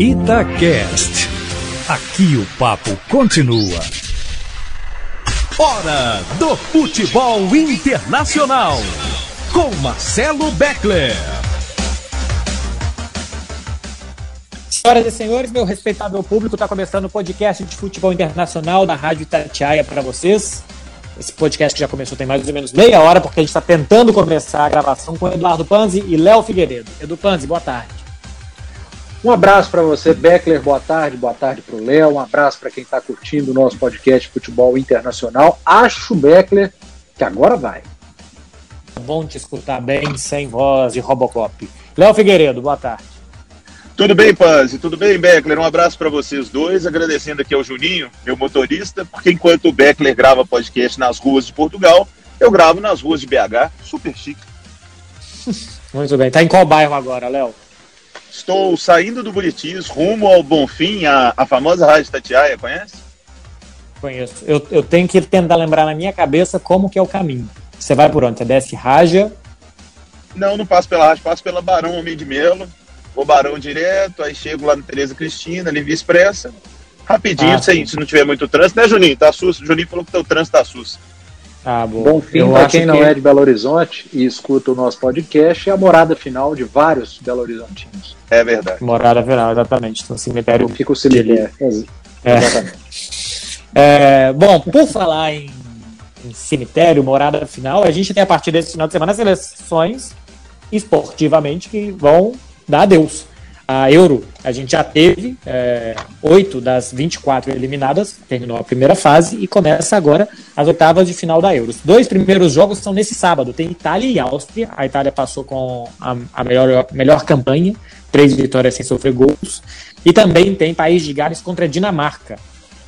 Itacast. Aqui o papo continua. Hora do futebol internacional. Com Marcelo Beckler. Senhoras e senhores, meu respeitável público, está começando o podcast de futebol internacional da Rádio Itatiaia para vocês. Esse podcast que já começou tem mais ou menos meia hora, porque a gente está tentando começar a gravação com Eduardo Panzi e Léo Figueiredo. Edu Panzi, boa tarde. Um abraço para você, Beckler, boa tarde, boa tarde para o Léo, um abraço para quem está curtindo o nosso podcast de Futebol Internacional. Acho, Beckler, que agora vai. Bom te escutar bem, sem voz de Robocop. Léo Figueiredo, boa tarde. Tudo bem, Panzi? Tudo bem, Beckler? Um abraço para vocês dois, agradecendo aqui ao Juninho, meu motorista, porque enquanto o Beckler grava podcast nas ruas de Portugal, eu gravo nas ruas de BH, super chique. Muito bem. Tá em qual bairro agora, Léo? Estou saindo do Buritis, rumo ao Bonfim, a, a famosa Rádio Tatiaia, conhece? Conheço. Eu, eu tenho que tentar lembrar na minha cabeça como que é o caminho. Você vai por onde? Você desce Raja? Não, não passo pela Rádio, passo pela Barão Homem de Melo, vou Barão direto, aí chego lá no Tereza Cristina, Livre Expressa, rapidinho, Ah, sem, se não tiver muito trânsito, né, Juninho? Tá sus. Juninho falou que o trânsito tá sus. Ah, boa. Bom fim para quem não que- é de Belo Horizonte e escuta o nosso podcast, é a morada final de vários Belo Horizontinos. É verdade. Morada Final, exatamente. No cemitério. Fica o cemitério. É. Exatamente. É, bom, por falar em, em cemitério, morada final, a gente tem a partir desse final de semana seleções esportivamente que vão dar adeus. A Euro, a gente já teve é, oito das 24 eliminadas, terminou a primeira fase e começa agora as oitavas de final da Euro. Os dois primeiros jogos são nesse sábado, tem Itália e Áustria. A Itália passou com a, a melhor, melhor campanha, três vitórias sem sofrer gols. E também tem País de Gales contra Dinamarca.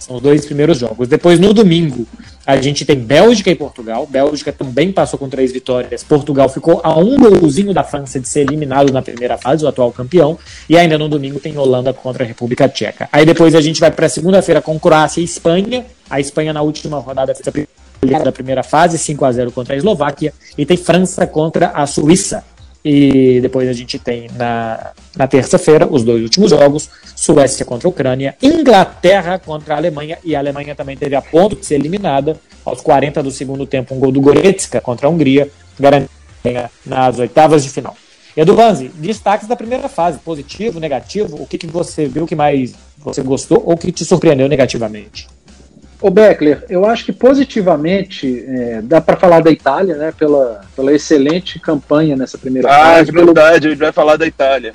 São os dois primeiros jogos. Depois, no domingo, a gente tem Bélgica e Portugal. Bélgica também passou com três vitórias. Portugal ficou a um golzinho da França de ser eliminado na primeira fase, o atual campeão. E ainda no domingo tem Holanda contra a República Tcheca. Aí depois a gente vai para segunda-feira com Croácia e Espanha. A Espanha na última rodada fez a da primeira fase, 5 a 0 contra a Eslováquia. E tem França contra a Suíça. E depois a gente tem na, na terça-feira os dois últimos jogos: Suécia contra a Ucrânia, Inglaterra contra a Alemanha. E a Alemanha também teve a ponto de ser eliminada aos 40 do segundo tempo. Um gol do Goretzka contra a Hungria, garantindo nas oitavas de final. Edu Vanzi, destaques da primeira fase: positivo, negativo? O que, que você viu que mais você gostou ou que te surpreendeu negativamente? Ô Beckler, eu acho que positivamente é, dá para falar da Itália, né, pela, pela excelente campanha nessa primeira Ah, fase, de pelo, verdade, a gente vai falar da Itália.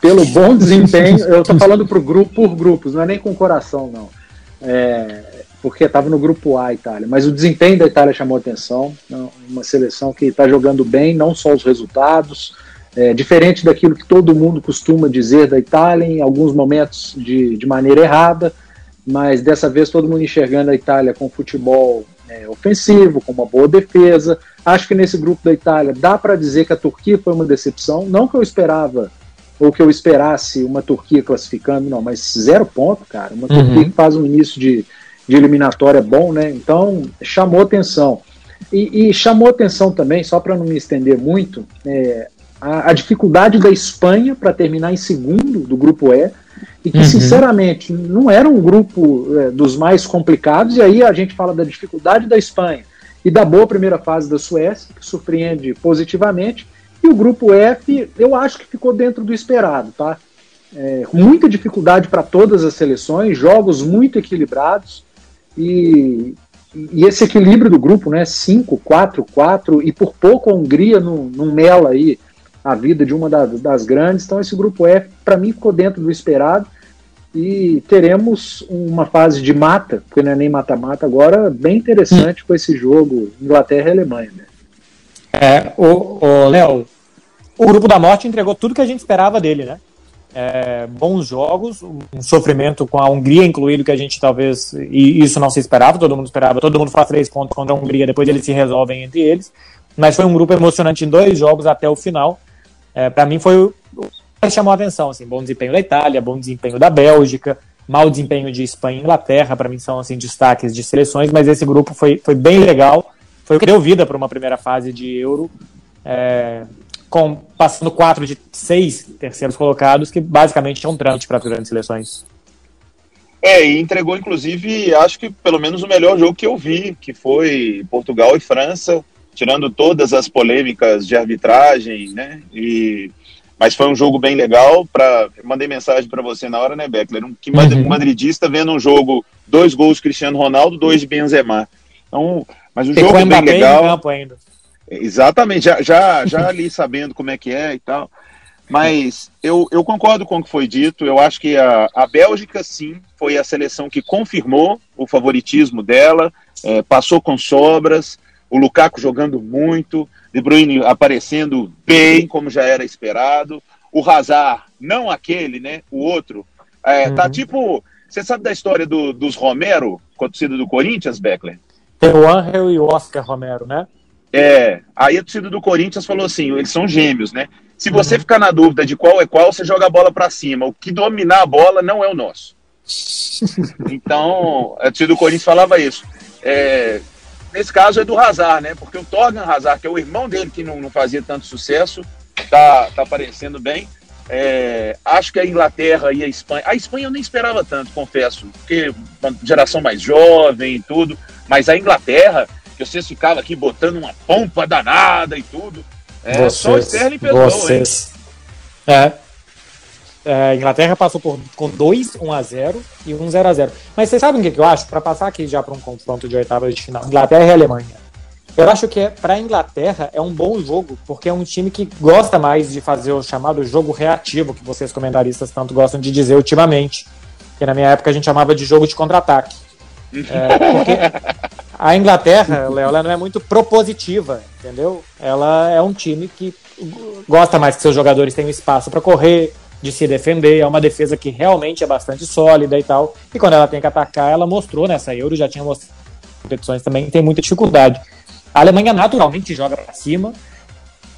pelo bom desempenho. Eu tô falando pro grupo por grupos, não é nem com coração, não. É, porque estava no grupo A a Itália, mas o desempenho da Itália chamou atenção. Não, Uma seleção que está jogando bem, não só os resultados, é, diferente daquilo que todo mundo costuma dizer da Itália, em alguns momentos de, de maneira errada, mas dessa vez todo mundo enxergando a Itália com futebol é, ofensivo, com uma boa defesa. Acho que nesse grupo da Itália dá para dizer que a Turquia foi uma decepção, não que eu esperava ou que eu esperasse uma Turquia classificando, não, mas zero ponto, cara. Uma Uhum. Turquia que faz um início de, de eliminatória bom, né? Então chamou atenção. E, e chamou atenção também, só para não me estender muito, é, a, a dificuldade da Espanha para terminar em segundo do grupo E, e que, Uhum. sinceramente, não era um grupo é, dos mais complicados, e aí a gente fala da dificuldade da Espanha e da boa primeira fase da Suécia, que surpreende positivamente, e o grupo F, eu acho que ficou dentro do esperado, tá? É, muita dificuldade para todas as seleções, jogos muito equilibrados, e, e esse equilíbrio do grupo, né? 5, 4, 4, e por pouco a Hungria não, não mela aí a vida de uma das, das grandes. Então, esse grupo F, para mim, ficou dentro do esperado. E teremos uma fase de mata, porque não é nem mata-mata agora, bem interessante com esse jogo Inglaterra e Alemanha. Né? É, o, o Léo, o grupo da morte entregou tudo que a gente esperava dele, né? É, bons jogos, um sofrimento com a Hungria incluído que a gente talvez e isso não se esperava, todo mundo esperava, todo mundo faz três pontos contra a Hungria, depois eles se resolvem entre eles, mas foi um grupo emocionante em dois jogos até o final. É, para mim foi o que chamou a atenção, assim, bom desempenho da Itália, bom desempenho da Bélgica, mau desempenho de Espanha e Inglaterra, para mim são assim destaques de seleções, mas esse grupo foi, foi bem legal, foi o que deu vida para uma primeira fase de Euro. É, com, passando quatro de seis terceiros colocados, que basicamente é um trâmite para as grandes seleções. É, e entregou, inclusive, acho que pelo menos o melhor jogo que eu vi, que foi Portugal e França, tirando todas as polêmicas de arbitragem, né? E, mas foi um jogo bem legal. Pra, mandei mensagem para você na hora, né, Beckler? Um, que uhum. madridista vendo um jogo, dois gols Cristiano Ronaldo, dois de Benzema. Então, mas o jogo bem legal. Campo ainda. Exatamente, já, já, já ali sabendo como é que é e tal. Mas eu, eu concordo com o que foi dito. Eu acho que a, a Bélgica, sim, foi a seleção que confirmou o favoritismo dela, é, passou com sobras, o Lukaku jogando muito, De Bruyne aparecendo bem, como já era esperado, o Hazard, não aquele, né? O outro. É, tá uhum. Tá tipo. Você sabe da história do, dos Romero com a torcida do Corinthians, Beckler? Tem o Angel e o Oscar Romero, né? É. Aí a torcida do Corinthians falou assim: eles são gêmeos, né? Se você uhum. ficar na dúvida de qual é qual, você joga a bola para cima. O que dominar a bola não é o nosso. então, a torcida do Corinthians falava isso. É, nesse caso é do Hazard, né? Porque o Torgan Hazard, que é o irmão dele que não, não fazia tanto sucesso, tá, tá aparecendo bem. É, acho que a Inglaterra e a Espanha. A Espanha eu nem esperava tanto, confesso, porque uma geração mais jovem e tudo. Mas a Inglaterra, que vocês ficavam aqui botando uma pompa danada e tudo. É, vocês, só o Sterling perdoou, vocês. É. é. A Inglaterra passou por, com 2 1 a 0 e 1 0 a 0 Mas vocês sabem o que, eu acho? Para passar aqui já para um confronto de oitava de final, Inglaterra e Alemanha. Eu acho que é, para a Inglaterra é um bom jogo, porque é um time que gosta mais de fazer o chamado jogo reativo, que vocês comentaristas tanto gostam de dizer ultimamente. Que na minha época a gente chamava de jogo de contra-ataque. É, a Inglaterra, Léo, ela não é muito propositiva, entendeu? Ela é um time que gosta mais que seus jogadores tenham espaço para correr, de se defender, é uma defesa que realmente é bastante sólida e tal. E quando ela tem que atacar, ela mostrou nessa Euro, já tinha mostrado competições também, tem muita dificuldade. A Alemanha naturalmente joga para cima,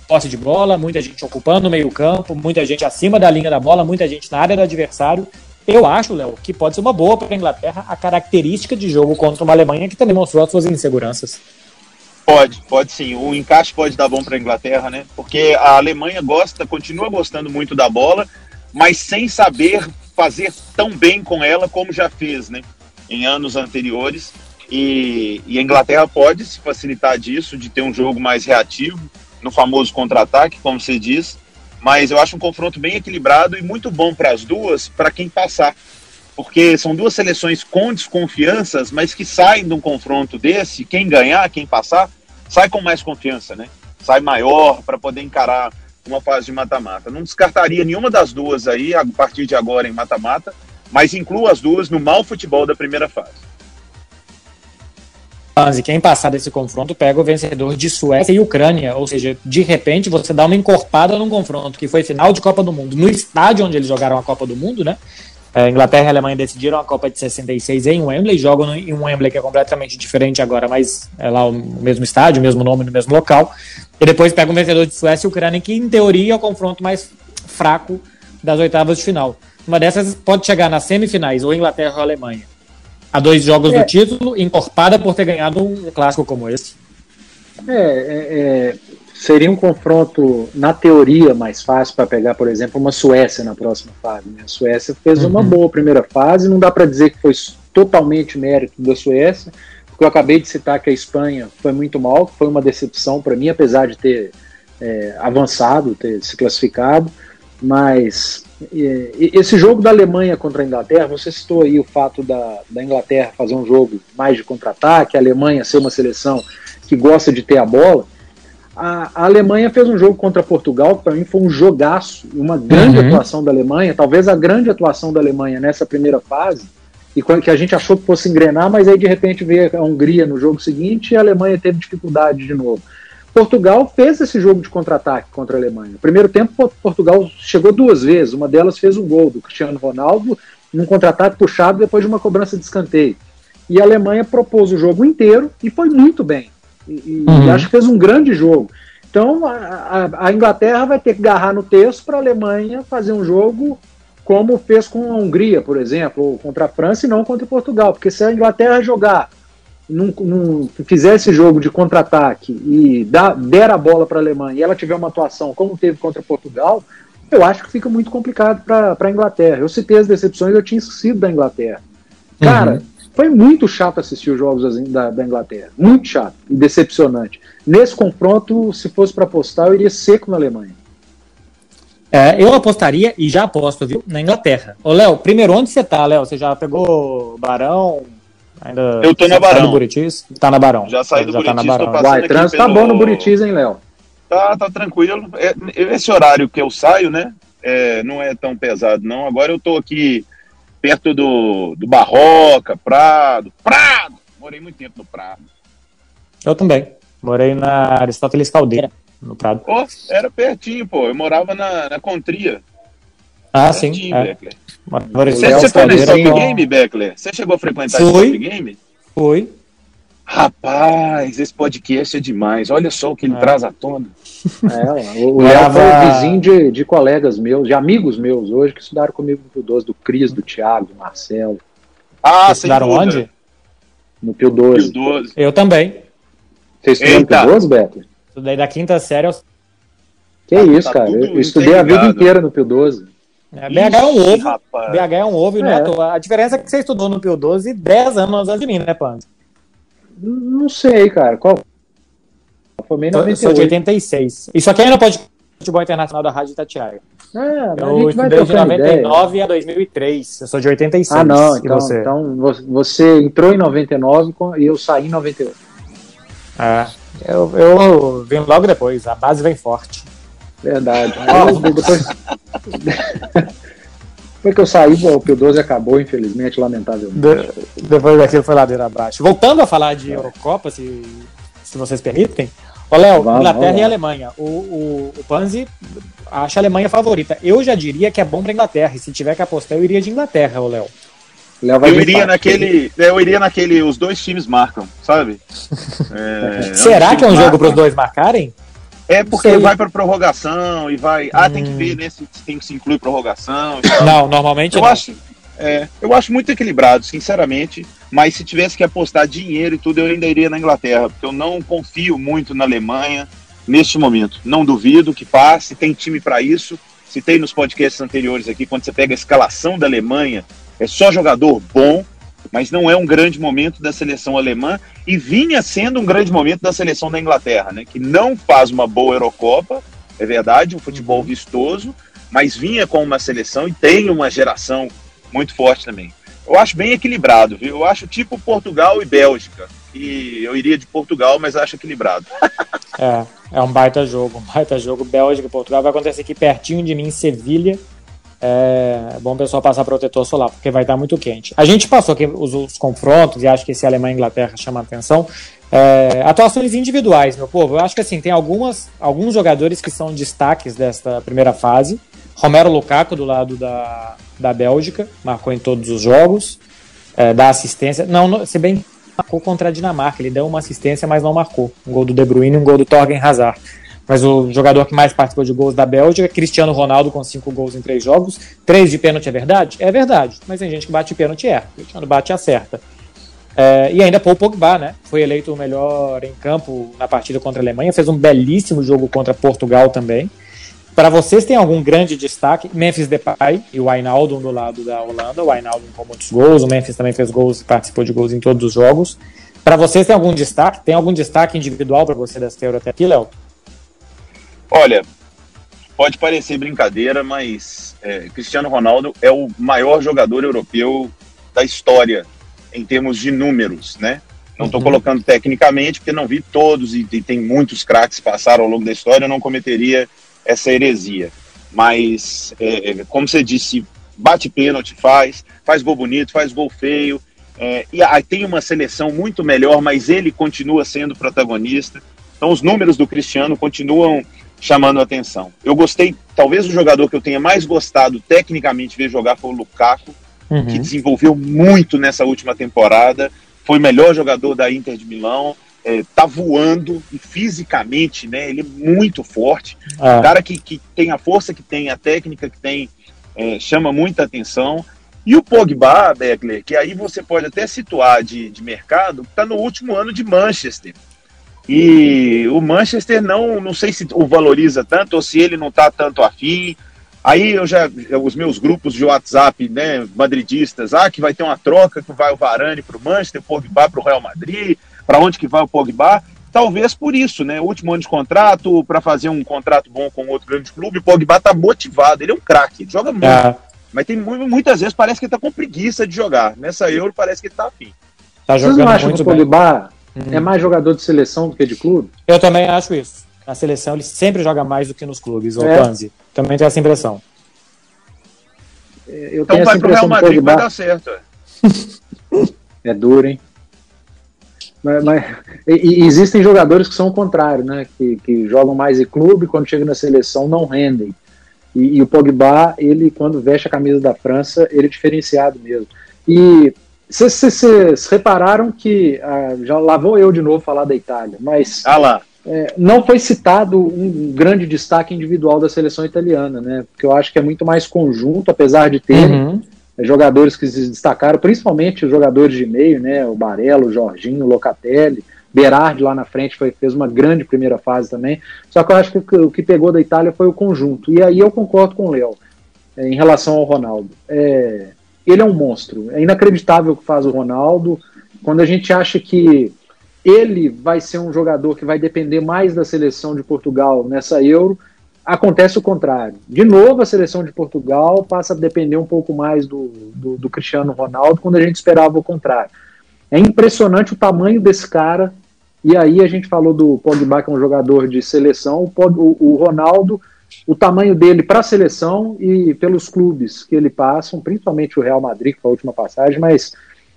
posse de bola, muita gente ocupando o meio-campo, muita gente acima da linha da bola, muita gente na área do adversário. Eu acho, Léo, que pode ser uma boa para a Inglaterra a característica de jogo contra uma Alemanha que também mostrou as suas inseguranças. Pode, pode sim. O encaixe pode dar bom para a Inglaterra, né? Porque a Alemanha gosta, continua gostando muito da bola, mas sem saber fazer tão bem com ela como já fez, né? Em anos anteriores. E, e a Inglaterra pode se facilitar disso, de ter um jogo mais reativo, no famoso contra-ataque, como você diz mas eu acho um confronto bem equilibrado e muito bom para as duas, para quem passar. Porque são duas seleções com desconfianças, mas que saem de um confronto desse, quem ganhar, quem passar, sai com mais confiança, né? Sai maior para poder encarar uma fase de mata-mata. Não descartaria nenhuma das duas aí, a partir de agora em mata-mata, mas incluo as duas no mau futebol da primeira fase. E quem passar desse confronto pega o vencedor de Suécia e Ucrânia. Ou seja, de repente você dá uma encorpada num confronto que foi final de Copa do Mundo, no estádio onde eles jogaram a Copa do Mundo, né? A é, Inglaterra e a Alemanha decidiram a Copa de 66 em Wembley, jogam em um Wembley que é completamente diferente agora, mas é lá o mesmo estádio, o mesmo nome, no mesmo local. E depois pega o vencedor de Suécia e Ucrânia, que em teoria é o confronto mais fraco das oitavas de final. Uma dessas pode chegar nas semifinais, ou Inglaterra ou Alemanha a dois jogos é. do título, encorpada por ter ganhado um clássico como esse. É, é, é seria um confronto, na teoria, mais fácil para pegar, por exemplo, uma Suécia na próxima fase. Né? A Suécia fez uhum. uma boa primeira fase, não dá para dizer que foi totalmente mérito da Suécia, porque eu acabei de citar que a Espanha foi muito mal, foi uma decepção para mim, apesar de ter é, avançado, ter se classificado, mas esse jogo da Alemanha contra a Inglaterra, você citou aí o fato da, da Inglaterra fazer um jogo mais de contra-ataque, a Alemanha ser uma seleção que gosta de ter a bola. A, a Alemanha fez um jogo contra Portugal, que para mim foi um jogaço, uma grande uhum. atuação da Alemanha, talvez a grande atuação da Alemanha nessa primeira fase, e que a gente achou que fosse engrenar, mas aí de repente veio a Hungria no jogo seguinte e a Alemanha teve dificuldade de novo. Portugal fez esse jogo de contra-ataque contra a Alemanha. No primeiro tempo, Portugal chegou duas vezes. Uma delas fez um gol do Cristiano Ronaldo num contra-ataque puxado depois de uma cobrança de escanteio. E a Alemanha propôs o jogo inteiro e foi muito bem. E, uhum. e acho que fez um grande jogo. Então a, a, a Inglaterra vai ter que agarrar no texto para a Alemanha fazer um jogo como fez com a Hungria, por exemplo, ou contra a França e não contra Portugal. Porque se a Inglaterra jogar não, não fizer esse jogo de contra-ataque e dá, der a bola para a Alemanha e ela tiver uma atuação como teve contra Portugal, eu acho que fica muito complicado para a Inglaterra. Eu citei as decepções, eu tinha esquecido da Inglaterra. Cara, uhum. Foi muito chato assistir os jogos da, da, Inglaterra. Muito chato e decepcionante. Nesse confronto, se fosse para apostar, eu iria seco na Alemanha. É, eu apostaria, e já aposto, viu, na Inglaterra. Ô, Léo, primeiro, onde você tá, Léo? Você já pegou Barão? Ainda eu tô na Barão. Tá no Buritis? Tá na Barão. Já saí do já Buritis, tá na Barão. Vai, trânsito pelo... tá bom no Buritis, hein, Léo? Tá, tá tranquilo. É, esse horário que eu saio, né, é, não é tão pesado, não. Agora eu tô aqui perto do, do Barroca, Prado. Prado! Morei muito tempo no Prado. Eu também. Morei na Aristóteles Caldeira, no Prado. Pô, era pertinho, pô. Eu morava na, na Contria. Ah, pertinho, sim. É. Você, você foi no Stop Game, Beckler? Você chegou a frequentar o Stop Game? Fui. Rapaz, esse podcast é demais. Olha só o que ele é. traz à tona. É, o Léo foi vizinho de, de colegas meus, de amigos meus hoje, que estudaram comigo no Pio 12, do Cris, do Thiago, do Marcelo. Ah, Vocês estudaram onde? No Pio 12. Pio 12. Eu também. Você estudou no Pio 12, Beto? Estudei da quinta série aos... Que tá, isso, tá cara. Eu, eu estudei a vida inteira no Pio 12. É, BH é um ovo. Rapaz. BH é um ovo e não é. é. A diferença é que você estudou no Pio 12 10 anos antes de mim, né, Panzo? Não sei, cara. Qual? Formei em 98. Sou de 86. Isso aqui ainda pode futebol internacional da Rádio Itatiaia. É, eu estudei de 99 ideia. a 2003. Eu sou de 86. Ah, não. Então você? então você entrou em 99 e eu saí em 98. É, eu, eu vim logo depois. A base vem forte. Verdade. depois... Depois que eu saí, o Pio 12 acabou, infelizmente, lamentavelmente. De, depois daquilo foi ladeira abaixo. Voltando a falar de Eurocopa, se, se vocês permitem. Ô, Léo, Inglaterra vamos e Alemanha. O, o, o Panzi acha a Alemanha favorita. Eu já diria que é bom pra Inglaterra. E se tiver que apostar, eu iria de Inglaterra, ô Léo. Eu iria naquele. Eu iria naquele. Os dois times marcam, sabe? É, Será que é um jogo para os dois marcarem? É porque vai para prorrogação e vai. Ah, hum. tem que ver né, se tem que se incluir prorrogação. Não, normalmente eu não. acho. É, eu acho muito equilibrado, sinceramente. Mas se tivesse que apostar dinheiro e tudo, eu ainda iria na Inglaterra, porque eu não confio muito na Alemanha neste momento. Não duvido que passe, tem time para isso. Citei nos podcasts anteriores aqui, quando você pega a escalação da Alemanha, é só jogador bom mas não é um grande momento da seleção alemã e vinha sendo um grande momento da seleção da Inglaterra, né? Que não faz uma boa Eurocopa, é verdade, um futebol uhum. vistoso, mas vinha com uma seleção e tem uma geração muito forte também. Eu acho bem equilibrado, viu? Eu acho tipo Portugal e Bélgica. E eu iria de Portugal, mas acho equilibrado. é, é um baita jogo, um baita jogo. Bélgica e Portugal vai acontecer aqui pertinho de mim, em Sevilha é bom o pessoal passar protetor solar, porque vai estar muito quente. A gente passou aqui os, os confrontos e acho que esse Alemanha e Inglaterra chama atenção. É, atuações individuais, meu povo. Eu acho que assim, tem algumas, alguns jogadores que são destaques desta primeira fase. Romero Lukaku, do lado da, da Bélgica, marcou em todos os jogos, é, dá assistência. Não, se bem marcou contra a Dinamarca, ele deu uma assistência, mas não marcou. Um gol do De Bruyne e um gol do Torgen Hazard mas o jogador que mais participou de gols da Bélgica, Cristiano Ronaldo, com cinco gols em três jogos. Três de pênalti é verdade? É verdade, mas tem gente que bate pênalti e erra. Cristiano bate e acerta. É, e ainda Paul Pogba, né? Foi eleito o melhor em campo na partida contra a Alemanha, fez um belíssimo jogo contra Portugal também. Para vocês, tem algum grande destaque? Memphis Depay e o Wijnaldum do lado da Holanda. O Wijnaldum com muitos gols, o Memphis também fez gols e participou de gols em todos os jogos. Para vocês, tem algum destaque? Tem algum destaque individual para você dessa Euro até aqui, Léo? Olha, pode parecer brincadeira, mas é, Cristiano Ronaldo é o maior jogador europeu da história em termos de números, né? Não estou uhum. colocando tecnicamente, porque não vi todos e, e tem muitos craques que passaram ao longo da história, eu não cometeria essa heresia. Mas, é, é como você disse, bate pênalti, faz, faz gol bonito, faz gol feio, é, e aí tem uma seleção muito melhor, mas ele continua sendo protagonista. Então, os números do Cristiano continuam chamando a atenção. Eu gostei, talvez o jogador que eu tenha mais gostado tecnicamente ver jogar foi o Lukaku, uhum. que desenvolveu muito nessa última temporada, foi o melhor jogador da Inter de Milão, é, tá voando e fisicamente, né, ele é muito forte, é. um cara que, que tem a força que tem, a técnica que tem, é, chama muita atenção, E o Pogba, Beckler, que aí você pode até situar de, de mercado, está no último ano de Manchester. E o Manchester não, não sei se o valoriza tanto ou se ele não está tanto afim. Aí eu já, os meus grupos de WhatsApp, né, madridistas, ah, que vai ter uma troca, que vai o Varane para o Manchester, o Pogba para o Real Madrid, para onde que vai o Pogba? Talvez por isso, né? Último ano de contrato, para fazer um contrato bom com outro grande clube, o Pogba está motivado, ele é um craque, joga muito. É. Mas tem muitas vezes parece que ele tá com preguiça de jogar. Nessa Euro parece que ele tá afim. Tá Vocês não acham que o Pogba é uhum. mais jogador de seleção do que de clube? Eu também acho isso. Na seleção ele sempre joga mais do que nos clubes, o é. Panzi. Também tenho essa impressão. É, eu então vai pro Real Madrid vai dar certo. é duro, hein? Mas, mas e, e existem jogadores que são o contrário, né? Que, que jogam mais em clube, quando chegam na seleção não rendem. E, e, o Pogba, ele, quando veste a camisa da França, ele é diferenciado mesmo. E vocês repararam que, ah, já lá vou eu de novo falar da Itália, mas ah lá. É, não foi citado um grande destaque individual da seleção italiana, né? Porque eu acho que é muito mais conjunto, apesar de ter uhum. Jogadores que se destacaram, principalmente os jogadores de meio, né? O Barello, o Jorginho, o Locatelli, Berardi lá na frente foi, fez uma grande primeira fase também. Só que eu acho que o que pegou da Itália foi o conjunto. E aí eu concordo com o Léo é, em relação ao Ronaldo. É, ele é um monstro. É inacreditável o que faz o Ronaldo. Quando a gente acha que ele vai ser um jogador que vai depender mais da seleção de Portugal nessa Euro, acontece o contrário. De novo, a seleção de Portugal passa a depender um pouco mais do, do, do Cristiano Ronaldo, quando a gente esperava o contrário. É impressionante o tamanho desse cara. E aí a gente falou do Pogba, que é um jogador de seleção, o, o Ronaldo, o tamanho dele para a seleção e pelos clubes que ele passa, principalmente o Real Madrid, que foi a última passagem, mas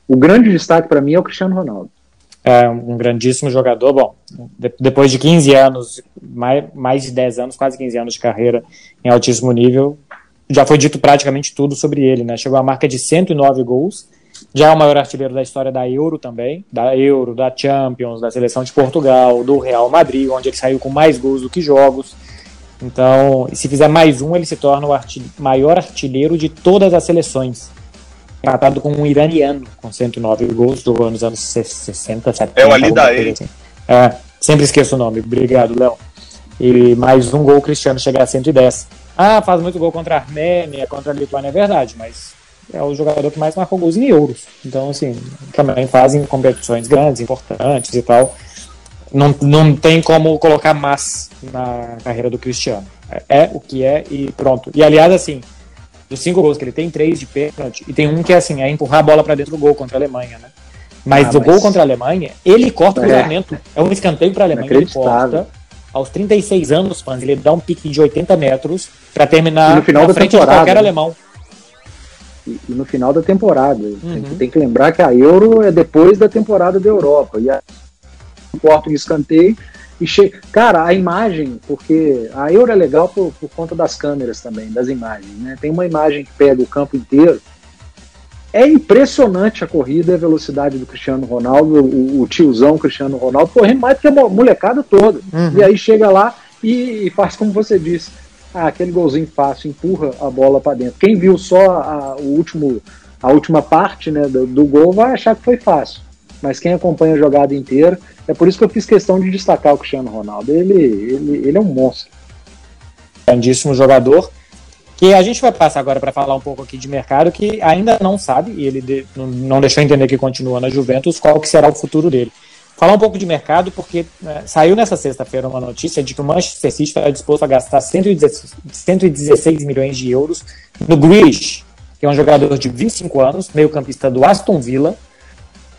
o grande destaque para mim é o Cristiano Ronaldo. É um grandíssimo jogador. Bom, de, depois de 15 anos, mais, mais de 10 anos, quase 15 anos de carreira em altíssimo nível, já foi dito praticamente tudo sobre ele, né? Chegou à marca de 109 gols já é o maior artilheiro da história da Euro também, da Euro, da Champions, da seleção de Portugal, do Real Madrid, onde ele saiu com mais gols do que jogos. Então, se fizer mais um, ele se torna o artil maior artilheiro de todas as seleções. Empatado com um iraniano, com 109 gols, jogou nos anos 60, 70. É o Ali Daei. Assim. É, sempre esqueço o nome. Obrigado, Léo. E mais um gol, o Cristiano chega a 110. Ah, faz muito gol contra a Armênia, contra a Lituânia, é verdade, mas é o jogador que mais marcou gols em euros. Então, assim, também fazem competições grandes, importantes e tal. Não, não tem como colocar mais na carreira do Cristiano. É, é o que é e pronto. E aliás, assim, dos cinco gols que ele tem, três de pênalti, e tem um que é assim, é empurrar a bola para dentro do gol contra a Alemanha, né? Mas ah, o mas... gol contra a Alemanha, ele corta o cruzamento. É. é um escanteio para a Alemanha, ele corta. Aos 36 anos, fãs, ele dá um pique de 80 metros para terminar no final na frente de qualquer né? alemão e, e no final da temporada. Uhum. Tem, tem, que lembrar que a Euro é depois da temporada da Europa. E a porta em escanteio e chega. Cara, a imagem, porque a Euro é legal por, por conta das câmeras também, das imagens. Né? Tem uma imagem que pega o campo inteiro. É impressionante a corrida e a velocidade do Cristiano Ronaldo, o, o tiozão Cristiano Ronaldo, correndo mais do que a molecada toda. Uhum. E aí chega lá e, e faz como você disse ah, aquele golzinho fácil, empurra a bola para dentro. Quem viu só a, o último, a última parte né, do, do, gol vai achar que foi fácil. Mas quem acompanha a jogada inteira, é por isso que eu fiz questão de destacar o Cristiano Ronaldo. Ele, ele, ele é um monstro. Grandíssimo jogador. Que a gente vai passar agora para falar um pouco aqui de mercado, que ainda não sabe, e ele de, não, deixou entender que continua na Juventus, qual que será o futuro dele. Falar um pouco de mercado, porque né, saiu nessa sexta-feira uma notícia de que o Manchester City está disposto a gastar 116, 116 milhões de euros no Grealish, que é um jogador de 25 anos, meio-campista do Aston Villa,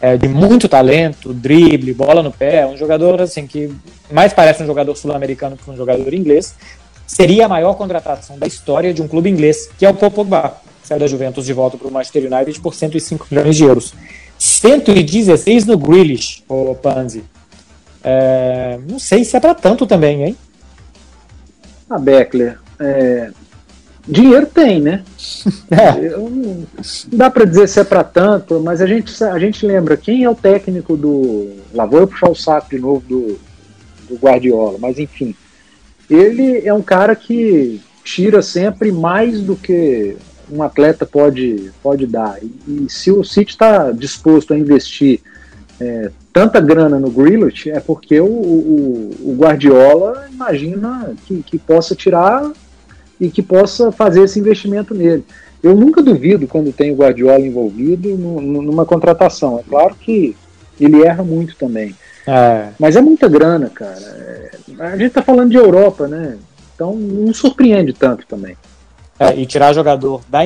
é, de muito talento, drible, bola no pé, um jogador assim que mais parece um jogador sul-americano que um jogador inglês. Seria a maior contratação da história de um clube inglês, que é o Paul Pogba, que saiu da Juventus de volta para o Manchester United por 105 milhões de euros. 116 no Grealish, o Panzi. É, não sei se é para tanto também, hein? A ah, Beckler, é, dinheiro tem, né? É. Eu, não dá para dizer se é para tanto, mas a gente, a gente lembra quem é o técnico do. Lá vou eu puxar o saco de novo do, do Guardiola, mas enfim. Ele é um cara que tira sempre mais do que um atleta pode, pode dar. E, e se o City está disposto a investir é, tanta grana no Grealish, é porque o, o, o Guardiola imagina que, que possa tirar e que possa fazer esse investimento nele. Eu nunca duvido quando tem o Guardiola envolvido numa contratação. É claro que ele erra muito também. É. Mas é muita grana, cara. É, a gente tá falando de Europa, né? Então não surpreende tanto também. É, e tirar jogador da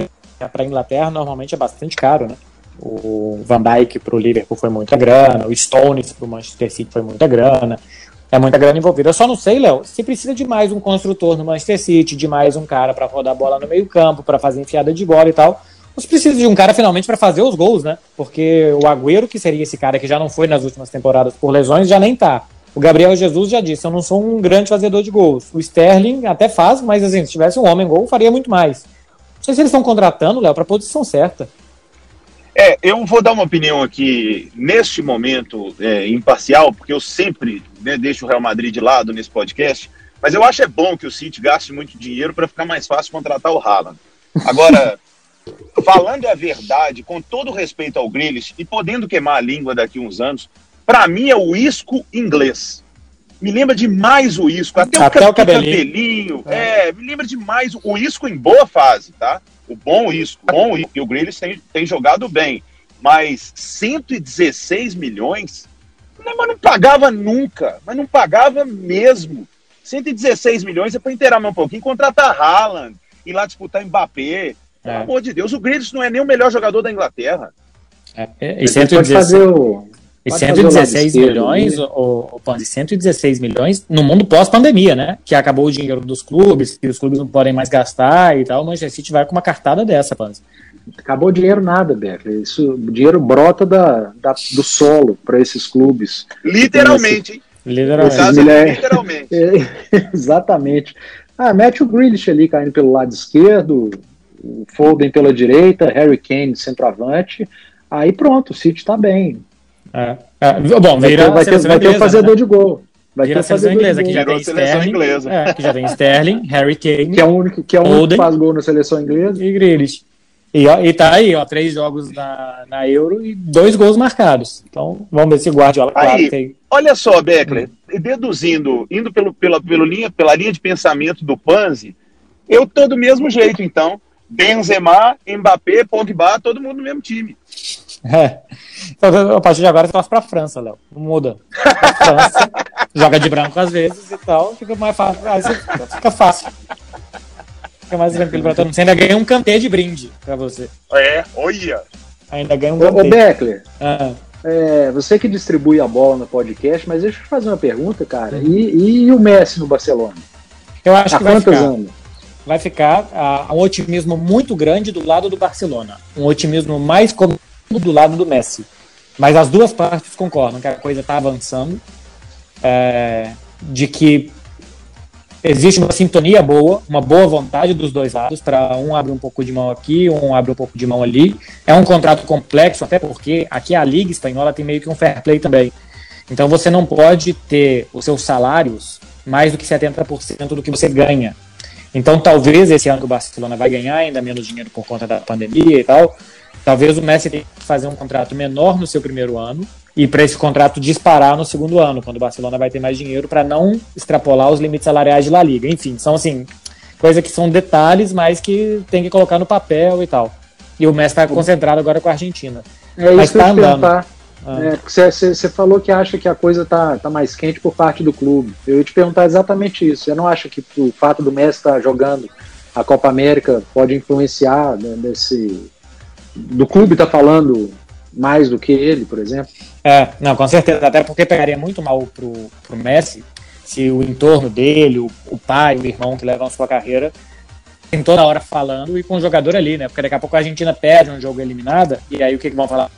para Inglaterra normalmente é bastante caro, né? O Van Dijk para o Liverpool foi muita grana, o Stones para o Manchester City foi muita grana. É muita grana envolvida. Eu só não sei, Léo, se precisa de mais um construtor no Manchester City, de mais um cara para rodar a bola no meio-campo, para fazer enfiada de bola e tal. Se precisa de um cara finalmente para fazer os gols, né? Porque o Agüero, que seria esse cara que já não foi nas últimas temporadas por lesões, já nem tá. O Gabriel Jesus já disse: eu não sou um grande fazedor de gols. O Sterling até faz, mas assim, se tivesse um homem gol, faria muito mais. Não sei se eles estão contratando, Léo, para a posição certa. É, eu vou dar uma opinião aqui, neste momento, é, imparcial, porque eu sempre né, deixo o Real Madrid de lado nesse podcast, mas eu acho é bom que o City gaste muito dinheiro para ficar mais fácil contratar o Haaland. Agora, falando a verdade, com todo respeito ao Grealish, e podendo queimar a língua daqui uns anos, para mim é o isco inglês. Me lembra demais o isco, até, até o, o cabelinho, cabelinho é. é. me lembra demais o isco em boa fase, tá? O bom risco, bom risco, e o Grealish tem, tem jogado bem, mas 116 milhões, não, mas não pagava nunca, mas não pagava mesmo. 116 milhões é para inteirar um pouquinho, contratar Haaland, ir lá disputar Mbappé. Pelo é. amor de Deus, o Grealish não é nem o melhor jogador da Inglaterra. É, é e 116, fazer o, e 116 milhões, o, o, 116 milhões no mundo pós-pandemia, né? Que acabou o dinheiro dos clubes, que os clubes não podem mais gastar e tal. O Manchester City vai com uma cartada dessa, Panzi. Acabou o dinheiro nada, Becker. Isso, o dinheiro brota da, da do solo para esses clubes. Literalmente, hein? Literalmente. É, literalmente. É, exatamente. Ah, mete o Grealish ali caindo pelo lado esquerdo, o Foden pela direita, Harry Kane centroavante. Aí pronto, o City está bem. É. É, bom, vai ter, vai ter, vai ter um fazedor né? de gol. Vai vira ter a seleção inglesa, que já tem Sterling, inglesa. É, que já tem Sterling, Harry Kane, que é o único que, é o único que faz gol na seleção inglesa. E Grealish. E, e tá aí, ó, três jogos na, na Euro e dois gols marcados. Então, vamos ver se o Guardiola aí, tem. Olha só, Beckler, deduzindo, indo pelo, pela, pelo linha, pela linha de pensamento do Panzi, eu tô do mesmo jeito, então. Benzema, Mbappé, Pogba, todo mundo no mesmo time. É. Então, a partir de agora você torce pra França, Léo. Não muda. A França joga de branco às vezes e tal, fica mais fácil. Aí fica fácil. Fica mais tranquilo pra todo mundo. Você ainda ganha um cantê de brinde pra você. É, olha. Ainda ganha um cantê. Ô, Beckler, ah. é, você que distribui a bola no podcast, mas deixa eu te fazer uma pergunta, cara. E, e o Messi no Barcelona? Eu acho Há que vai ficar. Anos? Vai ficar uh, um otimismo muito grande do lado do Barcelona. Um otimismo mais como do lado do Messi. Mas as duas partes concordam que a coisa está avançando, é, de que existe uma sintonia boa, uma boa vontade dos dois lados, para um abre um pouco de mão aqui, um abre um pouco de mão ali. É um contrato complexo, até porque aqui a Liga Espanhola tem meio que um fair play também. Então você não pode ter os seus salários mais do que 70% do que você ganha. Então talvez esse ano que o Barcelona vai ganhar ainda menos dinheiro por conta da pandemia e tal, Talvez o Messi tenha que fazer um contrato menor no seu primeiro ano e para esse contrato disparar no segundo ano, quando o Barcelona vai ter mais dinheiro para não extrapolar os limites salariais de La Liga. Enfim, são assim, coisas que são detalhes, mas que tem que colocar no papel e tal. E o Messi está concentrado agora com a Argentina. É mas isso tá andando. Ah. Você é, falou que acha que a coisa tá, tá mais quente por parte do clube. Eu ia te perguntar exatamente isso. Você não acha que o fato do Messi estar tá jogando a Copa América pode influenciar né, nesse, do clube tá falando mais do que ele, por exemplo. É, não, com certeza. Até porque pegaria muito mal pro, pro Messi se o entorno dele, o, o pai, o irmão que levam a sua carreira, tem toda hora falando e com o jogador ali, né? Porque daqui a pouco a Argentina perde um jogo eliminada, e aí o que, que vão falar?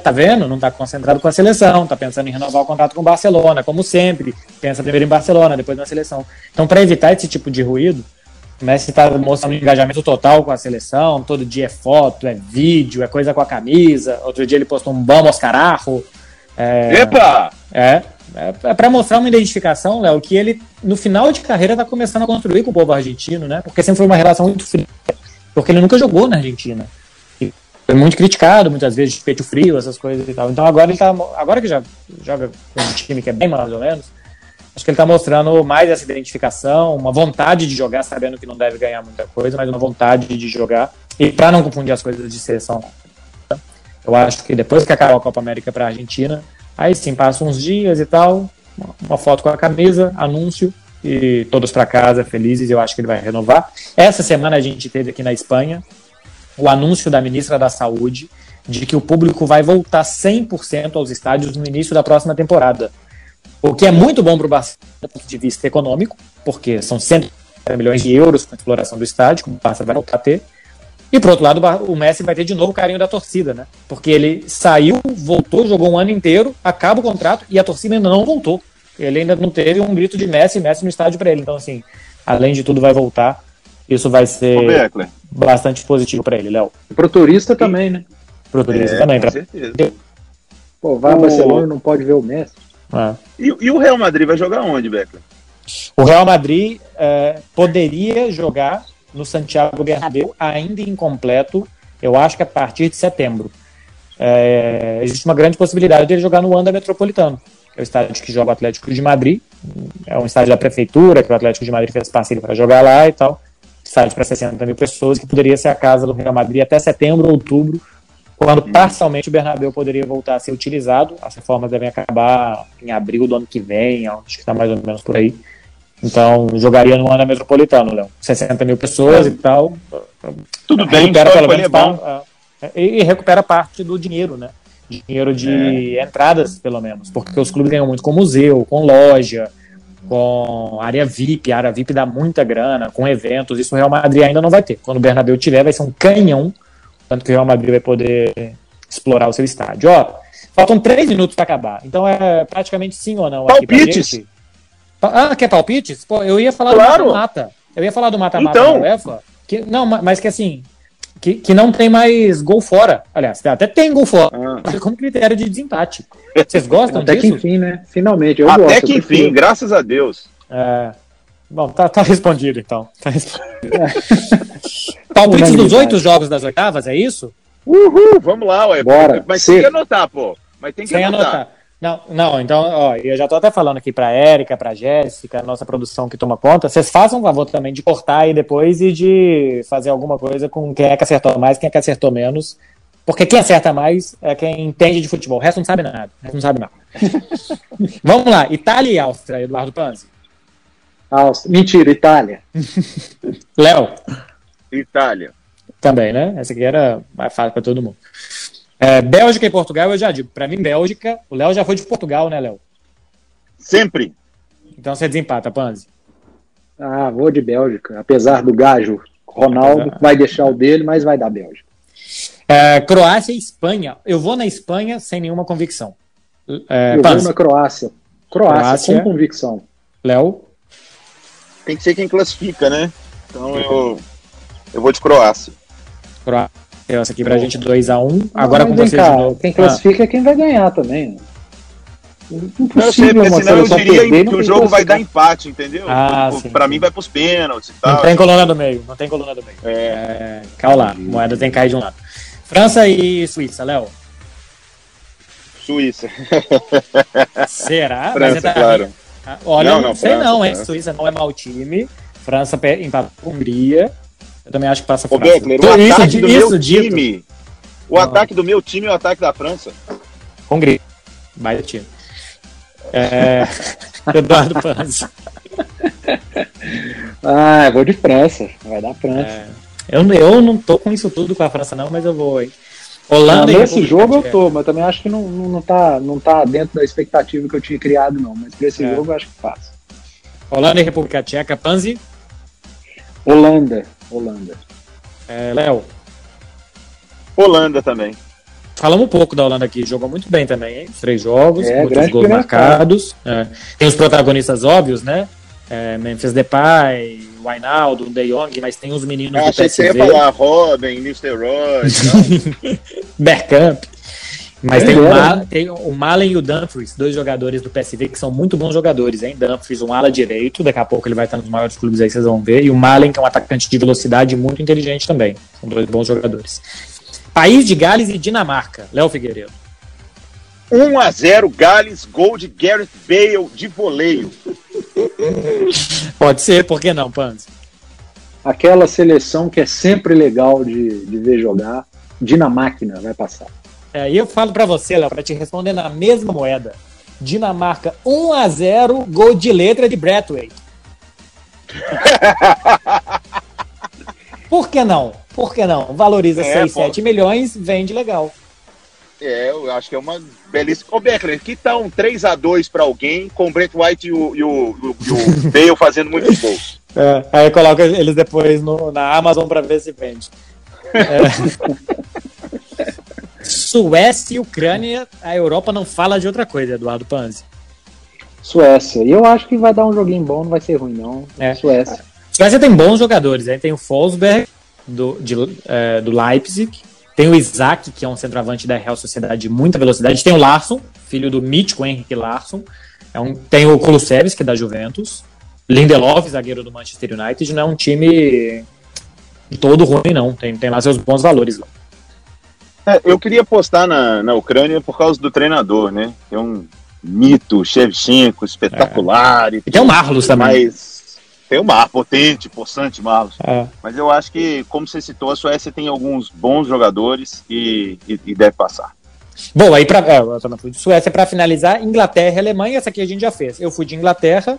Tá vendo? Não tá concentrado com a seleção, tá pensando em renovar o contrato com o Barcelona, como sempre. Pensa primeiro em Barcelona, depois na seleção. Então, para evitar esse tipo de ruído, o Messi está mostrando um engajamento total com a seleção, todo dia é foto, é vídeo, é coisa com a camisa. Outro dia ele postou um Vamos Carajo. É, Epa! É, é, é para mostrar uma identificação, Léo, que ele, no final de carreira, está começando a construir com o povo argentino, né? Porque sempre foi uma relação muito fria. porque ele nunca jogou na Argentina. Foi muito criticado, muitas vezes, de peito frio, essas coisas e tal. Então agora ele tá. Agora que já joga com um time que é bem mais ou menos, acho que ele tá mostrando mais essa identificação, uma vontade de jogar, sabendo que não deve ganhar muita coisa, mas uma vontade de jogar. E para não confundir as coisas de seleção, eu acho que depois que acabar a Copa América para a Argentina, aí sim passa uns dias e tal, uma foto com a camisa, anúncio e todos para casa felizes. Eu acho que ele vai renovar. Essa semana a gente teve aqui na Espanha o anúncio da ministra da Saúde de que o público vai voltar 100% aos estádios no início da próxima temporada. O que é muito bom para o Barça do ponto de vista econômico, porque são 100 milhões de euros com a exploração do estádio, que o Barça vai voltar a ter. E por outro lado, o Messi vai ter de novo o carinho da torcida, né? Porque ele saiu, voltou, jogou um ano inteiro, acaba o contrato e a torcida ainda não voltou. Ele ainda não teve um grito de Messi, Messi no estádio para ele. Então, assim, além de tudo, vai voltar. Isso vai ser bastante positivo para ele, Léo. Pro turista também, né? Pro turista é, também. Com pra... certeza. Pô, vai o... a Barcelona e não pode ver o Messi. É. E, e, o Real Madrid vai jogar onde, Beckler? O Real Madrid é, poderia jogar no Santiago Bernabéu, ainda incompleto, eu acho que a partir de setembro. É, existe uma grande possibilidade de ele jogar no Wanda Metropolitano, que é o estádio que joga o Atlético de Madrid. É um estádio da prefeitura, que o Atlético de Madrid fez parceria para jogar lá e tal. Estádio para 60 mil pessoas, que poderia ser a casa do Real Madrid até setembro, outubro, quando hum. parcialmente o Bernabéu poderia voltar a ser utilizado. As reformas devem acabar em abril do ano que vem, acho que está mais ou menos por aí. Então, jogaria no ano metropolitano, Léo. 60 mil pessoas é. e tal. Tudo bem, recupera pelo menos é e, e, recupera parte do dinheiro, né? Dinheiro de é. entradas, pelo menos. Porque os clubes ganham muito com museu, com loja, com área VIP. A área VIP dá muita grana, com eventos. Isso o Real Madrid ainda não vai ter. Quando o Bernabéu tiver, vai ser um canhão. Tanto que o Real Madrid vai poder explorar o seu estádio. Ó, faltam três minutos para acabar. Então é praticamente sim ou não. Palpites! Ah, quer palpites? Pô, eu ia falar claro. do mata-mata. Eu ia falar do mata-mata então... da UEFA. Que, não, mas que assim, que, que não tem mais gol fora. Aliás, até tem gol fora, ah. como critério de desempate. Vocês gostam até disso? Até que enfim, né? Finalmente, eu até gosto. Até que enfim, graças a Deus. É... Bom, tá, tá respondido então. Tá respondido. Palpites dos oito jogos das oitavas, é isso? Uhul, vamos lá, ué. Bora. Mas tem que anotar, pô. Mas tem que Sem anotar. anotar. Não, não, então, ó, eu já tô até falando aqui pra Érica, pra Jéssica, nossa produção que toma conta, vocês façam um favor também de cortar aí depois e de fazer alguma coisa com quem é que acertou mais, quem é que acertou menos, porque quem acerta mais é quem entende de futebol, o resto não sabe nada, o resto não sabe nada. Vamos lá, Itália e Áustria, Eduardo Panzi. Áustria, mentira, Itália. Léo. Itália. Também, né? Essa aqui era mais fácil pra todo mundo. É, Bélgica e Portugal, eu já digo. Para mim, Bélgica. O Léo já foi de Portugal, né, Léo? Sempre. Então você desempata, Panzi. Ah, vou de Bélgica. Apesar do gajo, Ronaldo Apesar... vai deixar o dele, mas vai dar Bélgica. É, Croácia e Espanha. Eu vou na Espanha sem nenhuma convicção. É, eu Panzi. vou na Croácia. Croácia, Croácia com convicção. Léo? Tem que ser quem classifica, né? Então eu, eu vou de Croácia. Croácia. Essa aqui pra oh. gente 2x1. Um. Agora com vocês cá, de novo. Quem classifica ah. é quem vai ganhar também. Né? Impossível não, sei, senão eu diria perder, que o jogo vai dar empate, entendeu? Ah, sim, pra sim. mim vai pros pênaltis e tal. Não tem coluna do meio, não tem coluna do meio. É. é calma lá, moeda tem que cair de um lado. França e Suíça, Léo. Suíça. Será? França, tá... claro. Ah, olha, não, não, não sei França, não, hein? França. Suíça não é mau time. França empatou com Hungria. Eu também acho que passa Ô, Beckler, o isso, ataque do isso, meu dito. time. O ah. ataque do meu time é o ataque da França. Hungria. Baita time. É... Eduardo Panzi. ah, eu vou de França. Vai dar França. É... Eu, eu não tô com isso tudo com a França, não, mas eu vou, hein? Holanda não, nesse jogo eu tô, mas também acho que não, não, não, tá, não tá dentro da expectativa que eu tinha criado, não. Mas pra esse é. jogo eu acho que passa. Holanda e República Tcheca, Panzi? Holanda. Holanda. É, Léo. Holanda também. Falamos um pouco da Holanda aqui, jogou muito bem também, hein? três jogos, é, muitos gols marcados. É. Tem os protagonistas óbvios, né? É, Memphis Depay, Wijnaldum, De Jong, mas tem os meninos ah, do PSV. Você ia falar Robin, Nistelrooy... Bergkamp. Mas tem, o, tem o Malen e o Dumfries, dois jogadores do PSV que são muito bons jogadores, hein? Dumfries, um ala direito, daqui a pouco ele vai estar nos maiores clubes aí, vocês vão ver. E o Malen, que é um atacante de velocidade muito inteligente também. São dois bons jogadores. País de Gales e Dinamarca, Léo Figueiredo. 1 a 0 Gales, gol de Gareth Bale de voleio. Pode ser, por que não, Panzi? Aquela seleção que é sempre legal de, de ver jogar, Dinamáquina vai passar. É, e eu falo para você, Léo, para te responder na mesma moeda. Dinamarca 1 a 0 gol de letra de Bradway. Por que não? Por que não? Valoriza é, 6, pô. 7 milhões, vende legal. É, eu acho que é uma belíssima. Ô, Beckler, que tal um 3x2 para alguém com o Brent White e o, e o, e o Bale fazendo muitos gols? É, aí coloca eles depois no, na Amazon para ver se vende. É. Suécia e Ucrânia, a Europa não fala de outra coisa, Eduardo Panzi. Suécia. E eu acho que vai dar um joguinho bom, não vai ser ruim, não. É. Suécia. Suécia tem bons jogadores, aí tem o Forsberg do, de, é, do Leipzig, tem o Isaac, que é um centroavante da Real Sociedade de muita velocidade, tem o Larsson, filho do mítico Henrique Larsson, é um, tem o Kulusevski, da Juventus, Lindelof, zagueiro do Manchester United, não é um time todo ruim, não. Tem, tem lá seus bons valores. É, eu queria postar na, na Ucrânia por causa do treinador, né? É um mito, Shevchenko, espetacular. É. E tem o Marlos também. Mas tem o Mar, potente, possante Marlos. É. Mas eu acho que, como você citou, a Suécia tem alguns bons jogadores e, e, e deve passar. Bom, aí para é, eu fui de Suécia para finalizar, Inglaterra e Alemanha, essa aqui a gente já fez. Eu fui de Inglaterra,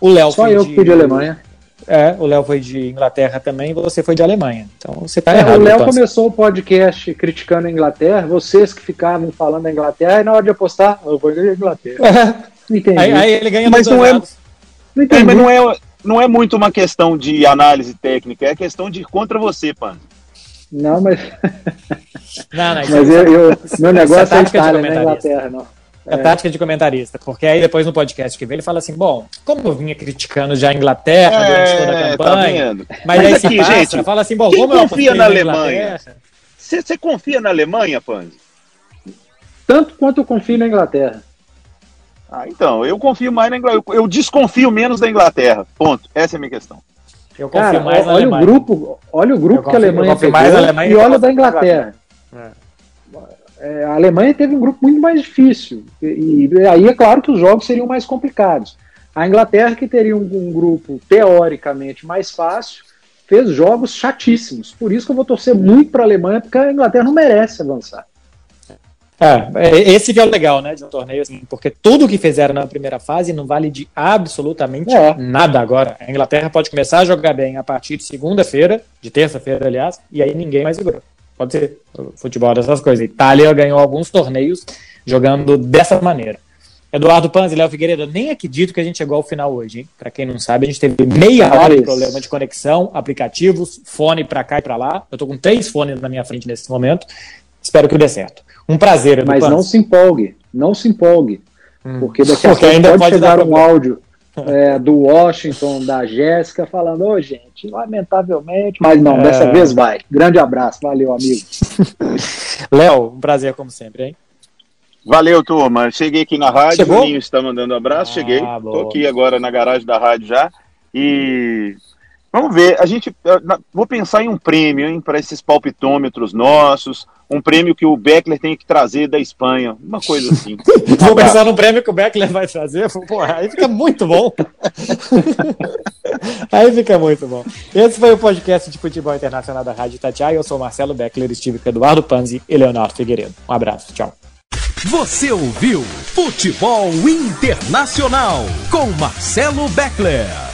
o Léo Só eu de... fui de Alemanha. É, o Léo foi de Inglaterra também e você foi de Alemanha. Então você tá é, errado. O Léo então. começou o podcast criticando a Inglaterra, vocês que ficavam falando da Inglaterra, e na hora de apostar, eu vou de Inglaterra. Entendi. Aí, aí, ele ganha mas não é, não, é, mas não é, não é muito uma questão de análise técnica, é questão de ir contra você, Pano. Não, mas. Não, não, mas eu, eu, meu negócio é, é Itália, não é Inglaterra, não. É, é tática de comentarista, porque aí depois no podcast que vem ele fala assim: bom, como eu vinha criticando já a Inglaterra é, durante toda a tá campanha, tá mas, mas, aí aqui, se passa, gente, fala assim: bom, como eu confia na Alemanha? Você confia na Alemanha, Panzi? Tanto quanto eu confio na Inglaterra. Ah, então, eu confio mais na Inglaterra. Eu, eu desconfio menos da Inglaterra. Ponto. Essa é a minha questão. Eu confio Cara, mais olha o grupo, olha o grupo confio, que a Alemanha pegou mais Alemanha e olha o da Inglaterra. É é, a Alemanha teve um grupo muito mais difícil. E, e, aí é claro que os jogos seriam mais complicados. A Inglaterra, que teria um, um grupo teoricamente mais fácil, fez jogos chatíssimos. Por isso que eu vou torcer muito para a Alemanha, porque a Inglaterra não merece avançar. É, é, esse que é o legal, né, de um torneio, assim, porque tudo que fizeram na primeira fase não vale de absolutamente é. nada agora. A Inglaterra pode começar a jogar bem a partir de segunda-feira, de terça-feira, aliás, e aí ninguém mais segurou. Pode ser futebol dessas coisas. Itália ganhou alguns torneios jogando dessa maneira. Eduardo Panzi, Léo Figueiredo, nem acredito que a gente chegou ao final hoje, hein? Para quem não sabe, a gente teve meia hora de problema de conexão, aplicativos, fone para cá e para lá. Eu tô com três fones na minha frente nesse momento. Espero que dê certo. Um prazer, Eduardo Mas Panzi. não se empolgue, não se empolgue. Hum. Porque daqui a pouco pode, pode chegar um áudio é, do Washington, da Jéssica, falando, ô oh, gente, lamentavelmente, mas não, dessa é... vez vai. Grande abraço, valeu, amigo. Léo, um prazer como sempre, hein? Valeu, turma. Cheguei aqui na rádio, Chegou? o Ninho está mandando um abraço, ah, cheguei. Estou aqui agora na garagem da rádio já. E Vamos ver, a gente. Vou pensar em um prêmio, hein, para esses palpitômetros nossos. Um prêmio que o Beckler tem que trazer da Espanha. Uma coisa assim. Vou pensar num prêmio que o Beckler vai trazer. Porra, aí fica muito bom. aí fica muito bom. Esse foi o podcast de futebol internacional da Rádio Tatiai. Eu sou Marcelo Beckler, estive com Eduardo Panzi e Leonardo Figueiredo. Um abraço, tchau. Você ouviu Futebol Internacional com Marcelo Beckler.